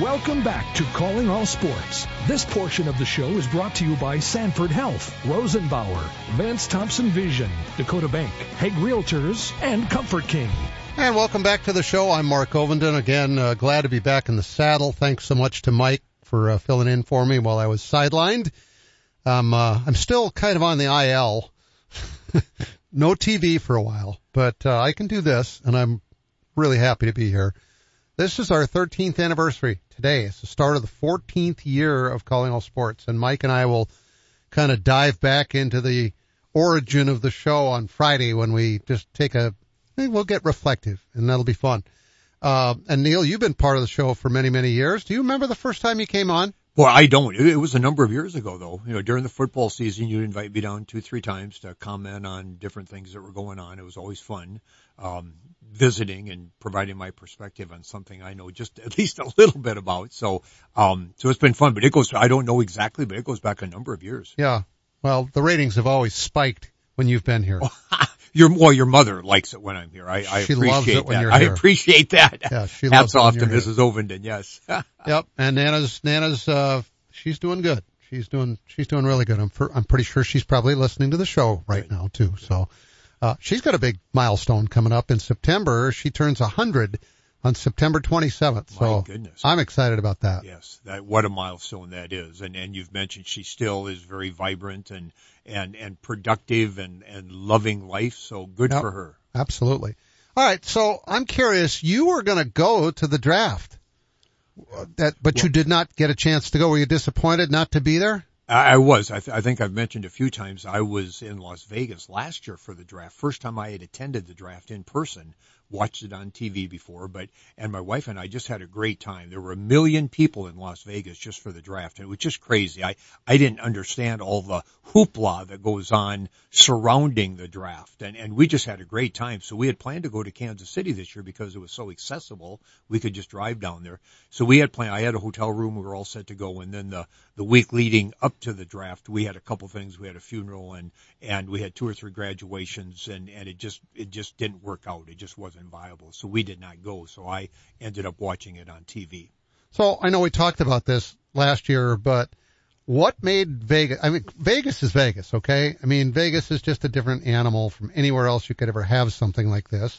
Welcome back to Calling All Sports. This portion of the show is brought to you by Sanford Health, Rosenbauer, Vance Thompson Vision, Dakota Bank, Hague Realtors, and Comfort King. And welcome back to the show. I'm Mark Ovenden. Again, uh, glad to be back in the saddle. Thanks so much to Mike for uh, filling in for me while I was sidelined. Um, uh, I'm still kind of on the IL. no TV for a while, but uh, I can do this, and I'm really happy to be here. This is our 13th anniversary today. It's the start of the 14th year of Calling All Sports, and Mike and I will kind of dive back into the origin of the show on Friday when we just take a, we'll get reflective, and that'll be fun. Uh, and Neil, you've been part of the show for many, many years. Do you remember the first time you came on? Well, I don't. It was a number of years ago, though. You know, during the football season, you'd invite me down two, three times to comment on different things that were going on. It was always fun, um, visiting and providing my perspective on something I know just at least a little bit about. So, um, so it's been fun, but it goes, I don't know exactly, but it goes back a number of years. Yeah. Well, the ratings have always spiked when you've been here. your well, your mother likes it when I'm here. I, I she appreciate that. I appreciate that. Yeah, she Hats loves off to Mrs. Ovenden. Yes. yep. And Nana's Nana's uh she's doing good. She's doing she's doing really good. I'm for, I'm pretty sure she's probably listening to the show right, right. now too. So uh she's got a big milestone coming up in September. She turns a hundred on September 27th. So goodness. I'm excited about that. Yes, that what a milestone that is. And and you've mentioned she still is very vibrant and and and productive and and loving life. So good yep, for her. Absolutely. All right. So I'm curious. You were going to go to the draft. That, but well, you did not get a chance to go. Were you disappointed not to be there? I was. I, th- I, think I've mentioned a few times. I was in Las Vegas last year for the draft. First time I had attended the draft in person watched it on TV before, but, and my wife and I just had a great time. There were a million people in Las Vegas just for the draft. It was just crazy. I, I didn't understand all the hoopla that goes on surrounding the draft. And, and we just had a great time. So we had planned to go to Kansas City this year because it was so accessible. We could just drive down there. So we had planned, I had a hotel room. We were all set to go. And then the, the week leading up to the draft, we had a couple things. We had a funeral and, and we had two or three graduations and, and it just, it just didn't work out. It just wasn't viable. So we did not go. So I ended up watching it on TV. So I know we talked about this last year, but what made Vegas, I mean, Vegas is Vegas, okay? I mean, Vegas is just a different animal from anywhere else you could ever have something like this.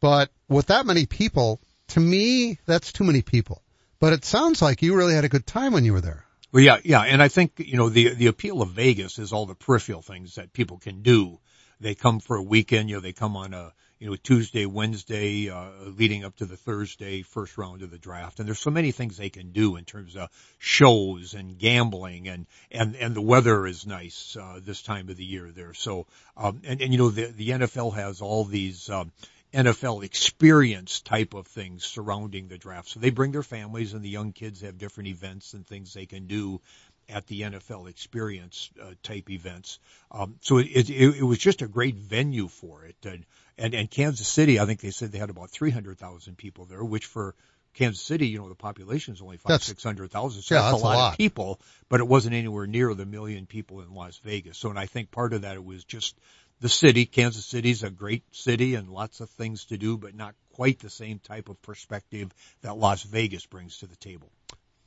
But with that many people, to me, that's too many people. But it sounds like you really had a good time when you were there. Well, yeah, yeah. And I think, you know, the, the appeal of Vegas is all the peripheral things that people can do. They come for a weekend, you know, they come on a, you know, Tuesday, Wednesday, uh, leading up to the Thursday first round of the draft. And there's so many things they can do in terms of shows and gambling and, and, and the weather is nice, uh, this time of the year there. So, um, and, and you know, the, the NFL has all these, um, NFL experience type of things surrounding the draft. So they bring their families and the young kids have different events and things they can do at the NFL experience uh, type events. Um, so it, it, it was just a great venue for it. And, and, and Kansas City, I think they said they had about 300,000 people there, which for Kansas City, you know, the population is only five, six hundred thousand. So yeah, that's, that's a lot, a lot of people, but it wasn't anywhere near the million people in Las Vegas. So, and I think part of that it was just the city. Kansas City's a great city and lots of things to do, but not quite the same type of perspective that Las Vegas brings to the table.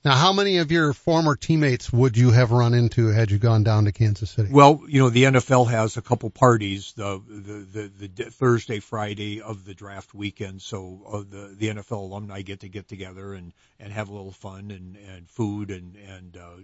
Now, how many of your former teammates would you have run into had you gone down to Kansas City? Well, you know, the NFL has a couple parties, the the the, the Thursday, Friday of the draft weekend. So uh, the the NFL alumni get to get together and and have a little fun and and food and and uh,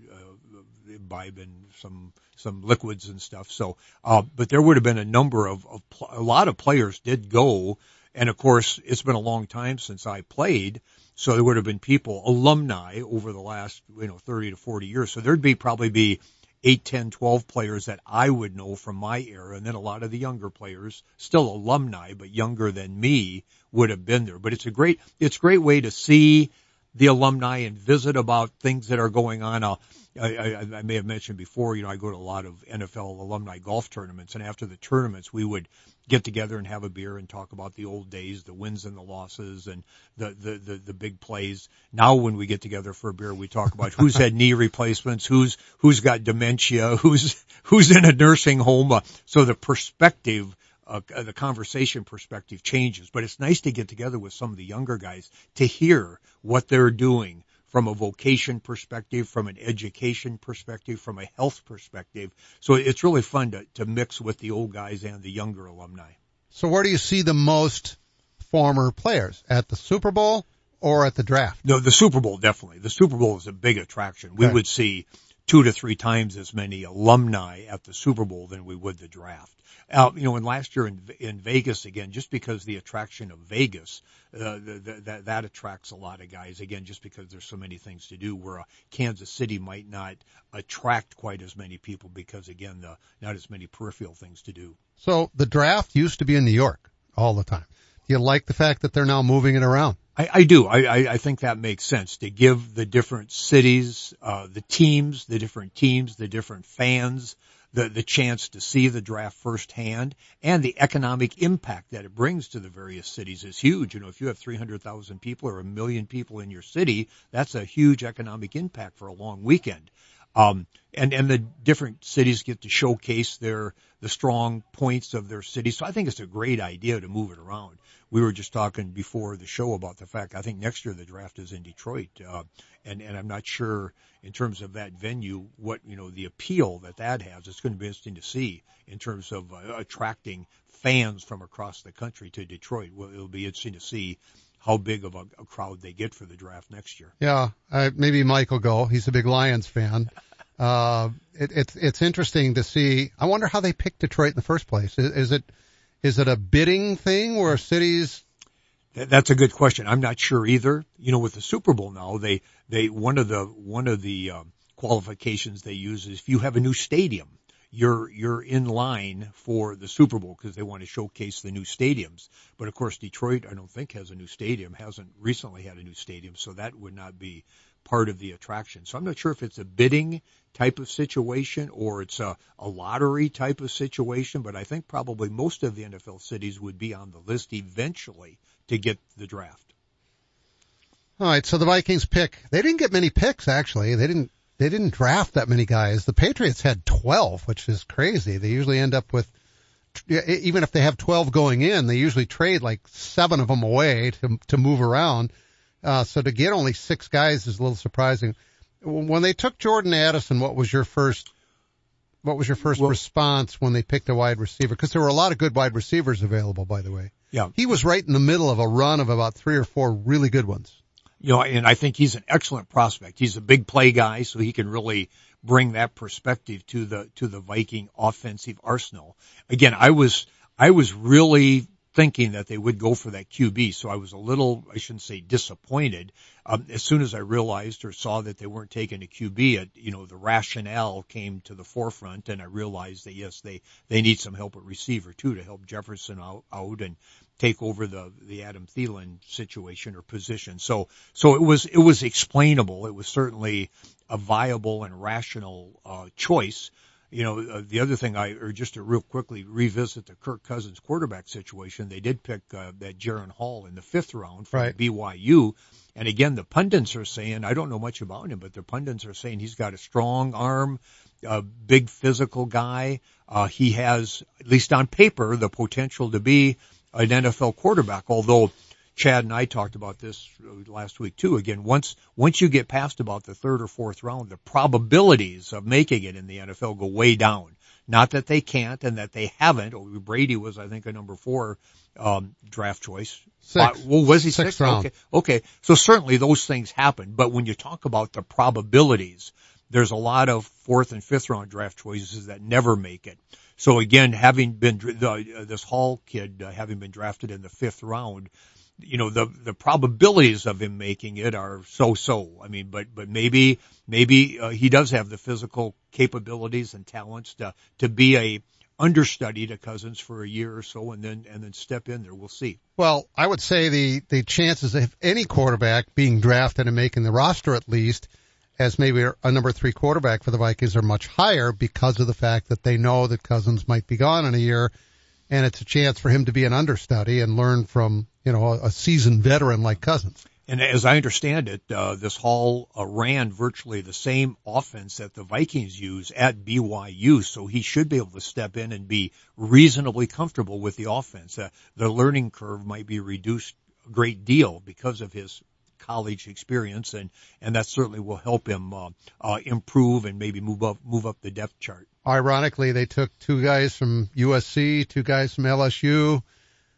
imbibe and some some liquids and stuff. So, uh, but there would have been a number of, of pl- a lot of players did go, and of course, it's been a long time since I played. So there would have been people, alumni over the last, you know, 30 to 40 years. So there'd be probably be 8, 10, 12 players that I would know from my era. And then a lot of the younger players, still alumni, but younger than me would have been there. But it's a great, it's a great way to see the alumni and visit about things that are going on. Uh, I, I, I may have mentioned before, you know, I go to a lot of NFL alumni golf tournaments and after the tournaments we would get together and have a beer and talk about the old days, the wins and the losses and the, the, the, the big plays. Now when we get together for a beer, we talk about who's had knee replacements, who's, who's got dementia, who's, who's in a nursing home. Uh, so the perspective uh, the conversation perspective changes. But it's nice to get together with some of the younger guys to hear what they're doing from a vocation perspective, from an education perspective, from a health perspective. So it's really fun to, to mix with the old guys and the younger alumni. So where do you see the most former players? At the Super Bowl or at the draft? No, the Super Bowl definitely. The Super Bowl is a big attraction. We Okay. would see two to three times as many alumni at the Super Bowl than we would the draft. Uh, you know, and last year in in Vegas again, just because the attraction of Vegas, uh, that that attracts a lot of guys again, just because there's so many things to do. Where uh, Kansas City might not attract quite as many people because again, the not as many peripheral things to do. So the draft used to be in New York all the time. Do you like the fact that they're now moving it around? I, I do. I, I, I think that makes sense to give the different cities, uh, the teams, the different teams, the different fans, the, the chance to see the draft firsthand and the economic impact that it brings to the various cities is huge. You know, if you have 300,000 people or a million people in your city, that's a huge economic impact for a long weekend. Um, and, and the different cities get to showcase their, the strong points of their city. So I think it's a great idea to move it around. We were just talking before the show about the fact I think next year the draft is in Detroit. Uh, and, and I'm not sure in terms of that venue, what, you know, the appeal that that has. It's going to be interesting to see in terms of uh, attracting fans from across the country to Detroit. Well, it'll be interesting to see how big of a, a crowd they get for the draft next year. Yeah, I, maybe Mike will go. He's a big Lions fan. Uh, it, it's it's interesting to see. I wonder how they picked Detroit in the first place. Is, is it is it a bidding thing where cities? That- That's a good question. I'm not sure either. You know, with the Super Bowl now, they they one of the one of the um, qualifications they use is if you have a new stadium, you're you're in line for the Super Bowl because they want to showcase the new stadiums. But of course, Detroit, I don't think has a new stadium. hasn't recently had a new stadium, so that would not be part of the attraction. So I'm not sure if it's a bidding type of situation or it's a, a lottery type of situation, but I think probably most of the NFL cities would be on the list eventually to get the draft. All right, so the Vikings pick. They didn't get many picks actually. They didn't they didn't draft that many guys. The Patriots had 12, which is crazy. They usually end up with even if they have 12 going in, they usually trade like seven of them away to to move around. Uh, so to get only six guys is a little surprising. When they took Jordan Addison, what was your first what was your first Well- response when they picked a wide receiver? Because there were a lot of good wide receivers available, by the way. Yeah. He was right in the middle of a run of about three or four really good ones. You know, and I think he's an excellent prospect. He's a big play guy, so he can really bring that perspective to the to the Viking offensive arsenal. Again, I was I was really thinking that they would go for that QB, so I was a little I shouldn't say disappointed. Um, as soon as I realized or saw that they weren't taking a QB, it, you know, the rationale came to the forefront, and I realized that yes, they they need some help at receiver too to help Jefferson out, out and take over the the Adam Thielen situation or position. So so it was it was explainable. It was certainly a viable and rational uh, choice. You know, uh, the other thing I, or just to real quickly revisit the Kirk Cousins quarterback situation, they did pick uh, that Jaren Hall in the fifth round from Right. BYU. And again, the pundits are saying, I don't know much about him, but the pundits are saying he's got a strong arm, a big physical guy. Uh, he has, at least on paper, the potential to be an NFL quarterback, although Chad and I talked about this uh, last week too. Again, once once you get past about the third or fourth round, the probabilities of making it in the NFL go way down. Not that they can't and that they haven't. Oh, Brady was, I think, a number four um, draft choice. Six. Uh, well, was he Sixth sixth? round. Okay. Okay. So certainly those things happen. But when you talk about the probabilities, there's a lot of fourth and fifth round draft choices that never make it. So again, having been the, uh, this Hall kid uh, having been drafted in the fifth round, you know the the probabilities of him making it are so so. I mean, but but maybe maybe uh, he does have the physical capabilities and talents to to be a understudy to Cousins for a year or so, and then and then step in there. We'll see. Well, I would say the, the chances of any quarterback being drafted and making the roster at least as maybe a number three quarterback for the Vikings are much higher because of the fact that they know that Cousins might be gone in a year and it's a chance for him to be an understudy and learn from, you know, a, a seasoned veteran like Cousins. And as I understand it, uh, this Hall uh, ran virtually the same offense that the Vikings use at BYU, so he should be able to step in and be reasonably comfortable with the offense. Uh, the learning curve might be reduced a great deal because of his college experience, and and that certainly will help him uh, uh, improve and maybe move up move up the depth chart. Ironically, they took two guys from USC, two guys from LSU,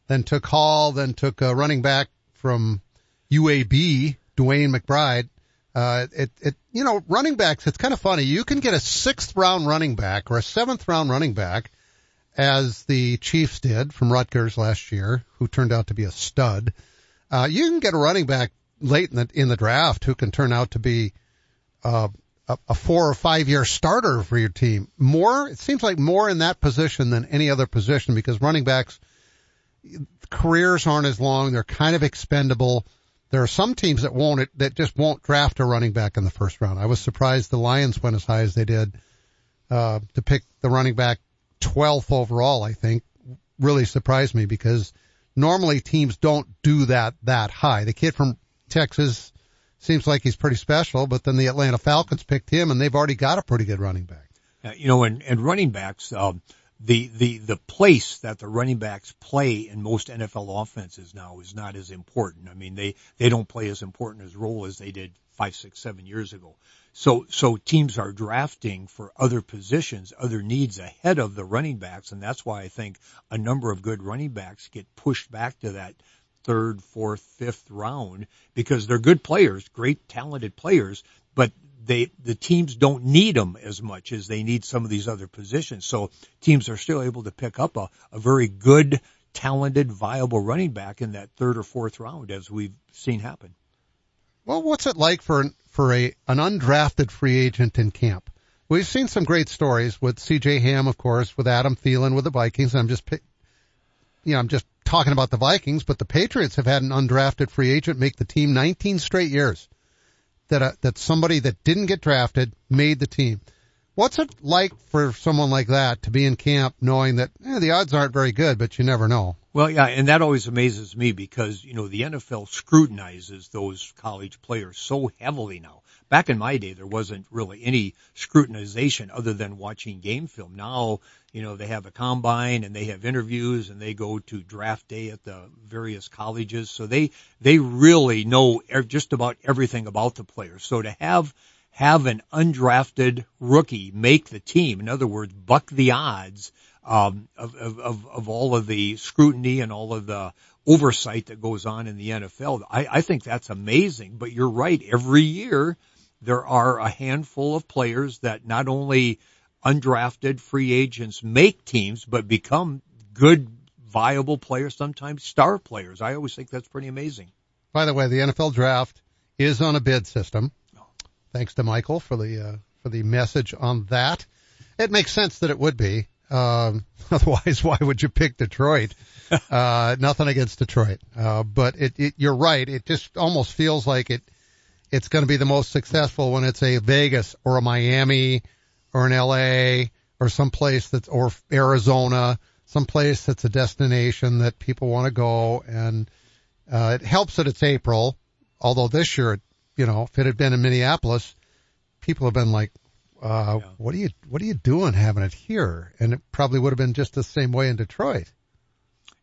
then took Hall, then took a running back from UAB, DeWayne McBride. Uh, it, it, you know, running backs, it's kind of funny. You can get a sixth round running back or a seventh round running back as the Chiefs did from Rutgers last year, who turned out to be a stud. Uh, you can get a running back late in the, in the draft who can turn out to be, uh, a, a four or five year starter for your team. More, it seems like more in that position than any other position because running backs, careers aren't as long. They're kind of expendable. There are some teams that won't, that just won't draft a running back in the first round. I was surprised the Lions went as high as they did, uh, to pick the running back 12th overall, I think, really surprised me because normally teams don't do that that high. The kid from Texas seems like he's pretty special, but then the Atlanta Falcons picked him and they've already got a pretty good running back. Uh, you know, and, and running backs, um, the, the, the place that the running backs play in most NFL offenses now is not as important. I mean, they, they don't play as important as role as they did five, six, seven years ago. So, so teams are drafting for other positions, other needs ahead of the running backs. And that's why I think a number of good running backs get pushed back to that third, fourth, fifth round because they're good players, great talented players, but they, the teams don't need them as much as they need some of these other positions. So teams are still able to pick up a, a very good, talented, viable running back in that third or fourth round as we've seen happen. Well, what's it like for for a an undrafted free agent in camp? We've seen some great stories with C.J. Ham, of course, with Adam Thielen with the Vikings. And I'm just, you know, I'm just talking about the Vikings, but the Patriots have had an undrafted free agent make the team 19 straight years. That uh, that somebody that didn't get drafted made the team. What's it like for someone like that to be in camp knowing that eh, the odds aren't very good, but you never know? Well, yeah, and that always amazes me because, you know, the NFL scrutinizes those college players so heavily now. Back in my day, there wasn't really any scrutinization other than watching game film. Now, you know, they have a combine and they have interviews and they go to draft day at the various colleges. So they, they really know just about everything about the players. So to have have an undrafted rookie make the team. In other words, buck the odds um, of, of, of all of the scrutiny and all of the oversight that goes on in the NFL. I, I think that's amazing. But you're right. Every year there are a handful of players that not only undrafted free agents make teams, but become good, viable players, sometimes star players. I always think that's pretty amazing. By the way, the NFL draft is on a bid system. Thanks to Michael for the uh, for the message on that. It makes sense that it would be. Um, otherwise, why would you pick Detroit? Uh, nothing against Detroit, uh, but it, it, you're right. It just almost feels like it. It's going to be the most successful when it's a Vegas or a Miami or an LA or some place that's or Arizona, some place that's a destination that people want to go, and uh, it helps that it's April. Although this year you know, if it had been in Minneapolis, people have been like, uh, yeah. what are you, what are you doing having it here? And it probably would have been just the same way in Detroit.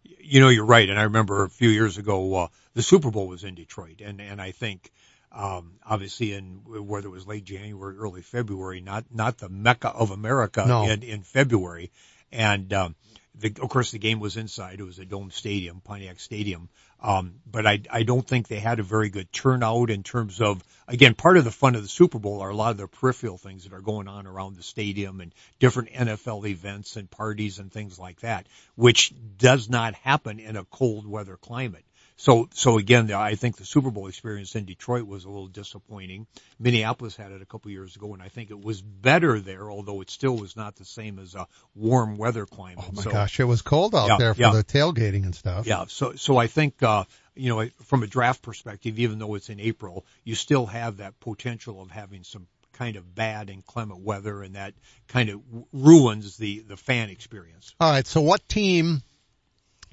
You know, you're right. And I remember a few years ago, uh, the Super Bowl was in Detroit. And, and I think, um, obviously in whether it was late January, early February, not, not the mecca of America no. in, in February. And, um, the, of course, the game was inside. It was a dome stadium, Pontiac Stadium. Um, but I, I don't think they had a very good turnout in terms of, again, part of the fun of the Super Bowl are a lot of the peripheral things that are going on around the stadium and different NFL events and parties and things like that, which does not happen in a cold weather climate. So, so again, I think the Super Bowl experience in Detroit was a little disappointing. Minneapolis had it a couple years ago, and I think it was better there, although it still was not the same as a warm weather climate. Oh my so, gosh, it was cold out yeah, there for yeah. the tailgating and stuff. Yeah, so so I think uh, you know from a draft perspective, even though it's in April, you still have that potential of having some kind of bad inclement weather, and that kind of ruins the the fan experience. All right, so what team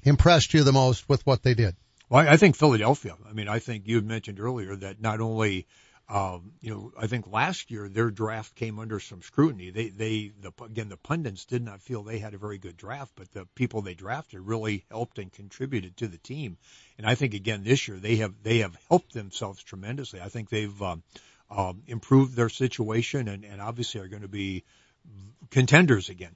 impressed you the most with what they did? Well, I think Philadelphia. I mean, I think you had mentioned earlier that not only um, you know, I think last year their draft came under some scrutiny. They, they, the, again, the pundits did not feel they had a very good draft, but the people they drafted really helped and contributed to the team. And I think again this year they have, they have helped themselves tremendously. I think they've, um, um, improved their situation and, and obviously are going to be contenders again.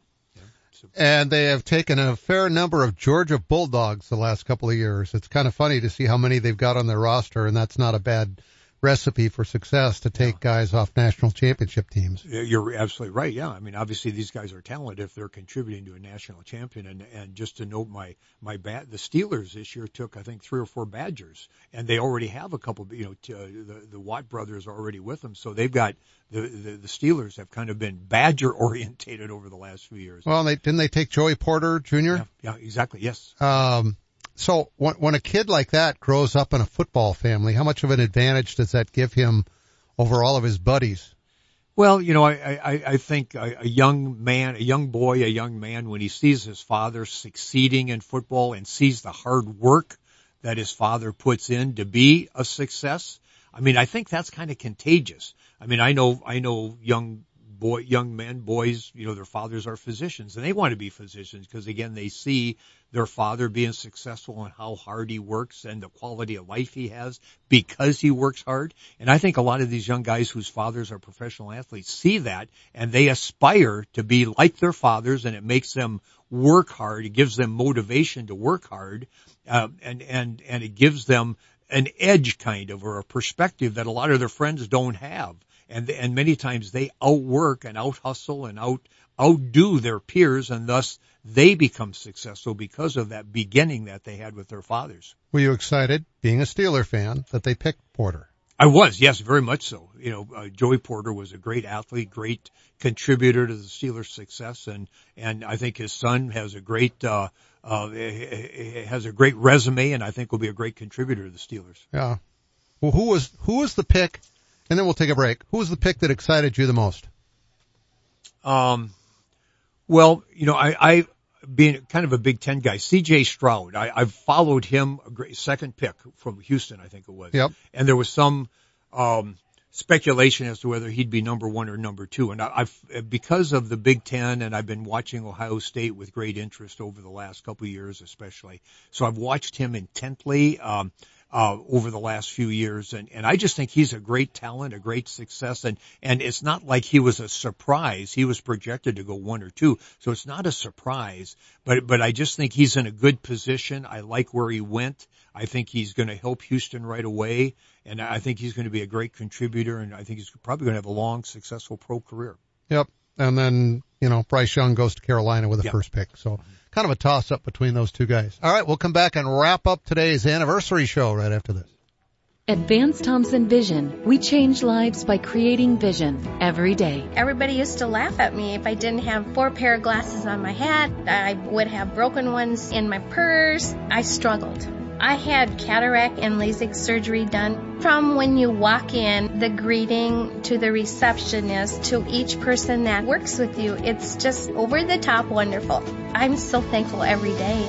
And they have taken a fair number of Georgia Bulldogs the last couple of years. It's kind of funny to see how many they've got on their roster, and that's not a bad recipe for success to take yeah. guys off national championship teams. You're absolutely right. Yeah, I mean, obviously these guys are talented if they're contributing to a national champion. And and just to note my my bat, the Steelers this year took I think three or four Badgers, and they already have a couple. You know, t- uh, the the Watt brothers are already with them, so they've got the, the the Steelers have kind of been Badger orientated over the last few years. Well, they didn't they take Joey Porter Jr. Yeah, yeah exactly. Yes. Um, so when, when a kid like that grows up in a football family, how much of an advantage does that give him over all of his buddies? Well, you know, I, I, I think a, a young man, a young boy, a young man, when he sees his father succeeding in football and sees the hard work that his father puts in to be a success, I mean, I think that's kind of contagious. I mean, I know, I know young boy, young men, boys, you know, their fathers are physicians and they want to be physicians because again, they see their father being successful and how hard he works and the quality of life he has because he works hard. And I think a lot of these young guys whose fathers are professional athletes see that and they aspire to be like their fathers and it makes them work hard. It gives them motivation to work hard. Uh, and, and, and it gives them an edge kind of or a perspective that a lot of their friends don't have and and many times they outwork and out hustle and out outdo their peers and thus they become successful because of that beginning that they had with their fathers. Were you excited, being a Steeler fan, that they picked Porter? I was, yes, very much so. You know, uh, Joey Porter was a great athlete, great contributor to the Steelers' success, and and I think his son has a great uh, uh, has a great resume, and I think will be a great contributor to the Steelers. Yeah. Well, who was who was the pick and then we'll take a break. Who was the pick that excited you the most? Um, well, you know, I, I being kind of a Big Ten guy, C.J. Stroud. I, I've followed him a great second pick from Houston, I think it was. Yep. And there was some um, speculation as to whether he'd be number one or number two. And I, I've because of the Big Ten, and I've been watching Ohio State with great interest over the last couple of years, especially. So I've watched him intently. Um, uh, over the last few years. And, and I just think he's a great talent, a great success. And, and it's not like he was a surprise. He was projected to go one or two. So it's not a surprise, but, but I just think he's in a good position. I like where he went. I think he's going to help Houston right away. And I think he's going to be a great contributor. And I think he's probably going to have a long, successful pro career. Yep. And then, you know, Bryce Young goes to Carolina with a yep. first pick. So kind of a toss up between those two guys. All right, we'll come back and wrap up today's anniversary show right after this. At Vance Thompson Vision, we change lives by creating vision every day. Everybody used to laugh at me if I didn't have four pair of glasses on my head. I would have broken ones in my purse. I struggled. I had cataract and LASIK surgery done. From when you walk in, the greeting to the receptionist to each person that works with you, it's just over the top wonderful. I'm so thankful every day.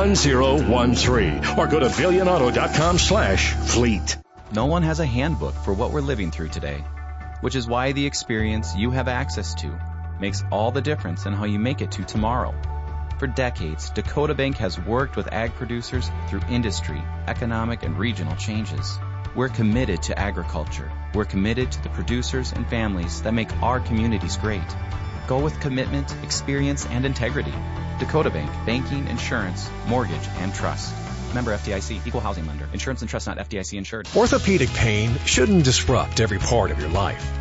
1013 or go to billionauto.com slash fleet. No one has a handbook for what we're living through today, which is why the experience you have access to makes all the difference in how you make it to tomorrow. For decades, Dakota Bank has worked with ag producers through industry, economic, and regional changes. We're committed to agriculture. We're committed to the producers and families that make our communities great. Go with commitment, experience, and integrity. Dakota Bank, banking, insurance, mortgage, and trust. Member FDIC, equal housing lender. Insurance and trust not FDIC insured. Orthopedic pain shouldn't disrupt every part of your life.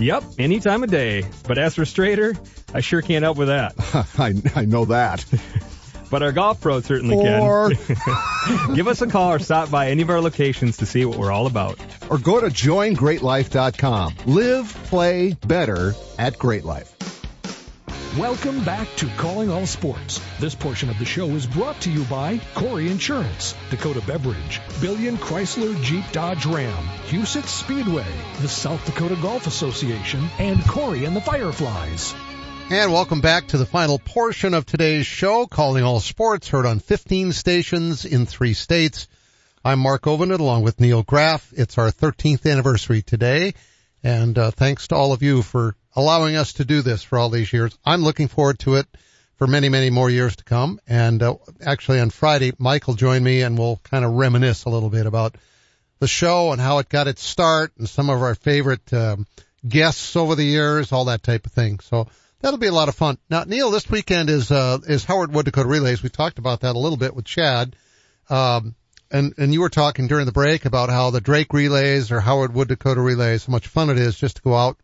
Yep, any time of day. But as for Strader, I sure can't help with that. I, I know that. but our golf pros certainly or... can. Give us a call or stop by any of our locations to see what we're all about. Or go to joingreatlife.com. Live, play better at Great Life. Welcome back to Calling All Sports. This portion of the show is brought to you by Corey Insurance, Dakota Beverage, Billion Chrysler Jeep Dodge Ram, Huset Speedway, the South Dakota Golf Association, and Corey and the Fireflies. And welcome back to the final portion of today's show, Calling All Sports, heard on 15 stations in three states. I'm Mark Ovenden along with Neil Graff. It's our 13th anniversary today. And uh, thanks to all of you for allowing us to do this for all these years. I'm looking forward to it for many, many more years to come. And uh, actually on Friday, Michael joined me and we'll kind of reminisce a little bit about the show and how it got its start and some of our favorite um, guests over the years, all that type of thing. So that'll be a lot of fun. Now, Neil, this weekend is uh, is Howard Wood Dakota Relays. We talked about that a little bit with Chad. Um, and and you were talking during the break about how the Drake Relays or Howard Wood Dakota Relays, how much fun it is just to go out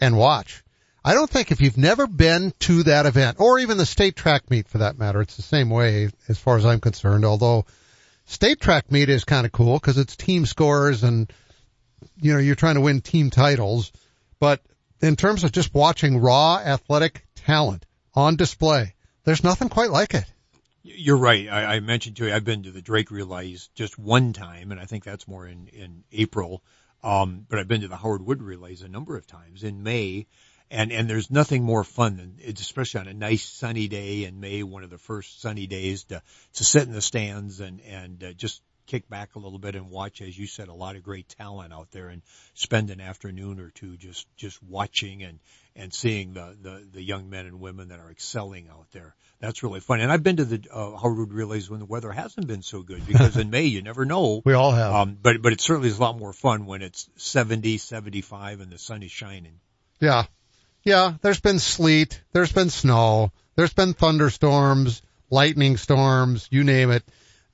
and watch. I don't think if you've never been to that event, or even the state track meet for that matter, it's the same way as far as I'm concerned, although state track meet is kind of cool because it's team scores and, you know, you're trying to win team titles. But in terms of just watching raw athletic talent on display, there's nothing quite like it. You're right. I, I mentioned to you, I've been to the Drake Relays just one time, and I think that's more in, in April. Um, but I've been to the Howard Wood relays a number of times in May, and and there's nothing more fun than especially on a nice sunny day in May, one of the first sunny days to to sit in the stands and and uh, just kick back a little bit and watch, as you said, a lot of great talent out there and spend an afternoon or two just just watching and and seeing the the, the young men and women that are excelling out there that's really fun. And I've been to the uh, Howard relays when the weather hasn't been so good because in May you never know. We all have. Um, but but it certainly is a lot more fun when it's 70, 75 and the sun is shining. Yeah, yeah. There's been sleet. There's been snow. There's been thunderstorms, lightning storms. You name it.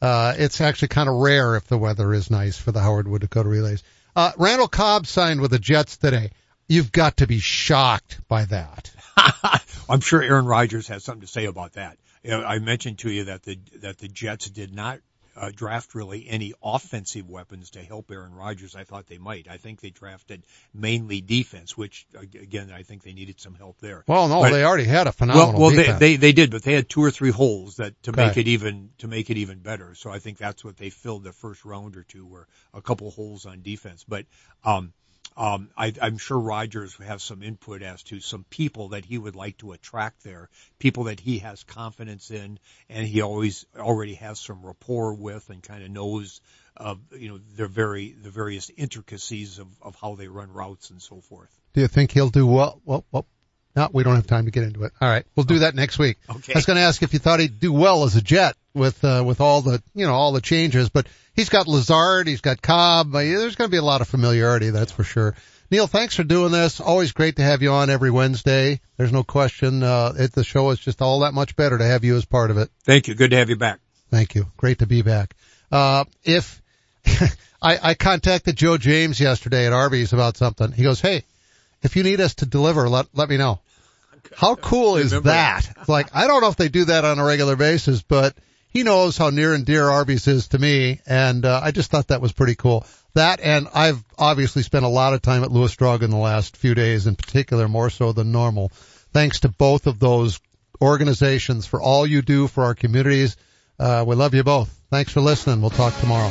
Uh, it's actually kind of rare if the weather is nice for the Howard Wood Dakota relays. Uh, Randall Cobb signed with the Jets today. You've got to be shocked by that. I'm sure Aaron Rodgers has something to say about that. You know, I mentioned to you that the that the Jets did not uh, draft really any offensive weapons to help Aaron Rodgers. I thought they might. I think they drafted mainly defense, which again I think they needed some help there. Well, no, but, they already had a phenomenal. Well, well defense. they, they they did, but they had two or three holes that to okay. make it even to make it even better. So I think that's what they filled the first round or two were a couple holes on defense. But um, um, I, I'm sure Rodgers has some input as to some people that he would like to attract there, people that he has confidence in, and he always already has some rapport with, and kind of knows, uh, you know, their very the various intricacies of, of how they run routes and so forth. Do you think he'll do well? Well, well No, we don't have time to get into it. All right, we'll do that next week. Okay. I was going to ask if you thought he'd do well as a Jet with uh, with all the you know all the changes, but he's got Lazard, he's got Cobb. Uh, there's going to be a lot of familiarity, that's for sure. Neil, thanks for doing this. Always great to have you on every Wednesday. There's no question. Uh, it, the show is just all that much better to have you as part of it. Thank you. Good to have you back. Thank you. Great to be back. Uh, if I, I contacted Joe James yesterday at Arby's about something, he goes, "Hey, if you need us to deliver, let let me know." How cool is Remember that? Like I don't know if they do that on a regular basis, but he knows how near and dear Arby's is to me, and uh, I just thought that was pretty cool. That and I've obviously spent a lot of time at Lewis Drug in the last few days, in particular, more so than normal. Thanks to both of those organizations for all you do for our communities. Uh, we love you both. Thanks for listening. We'll talk tomorrow.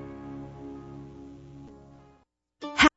Ha-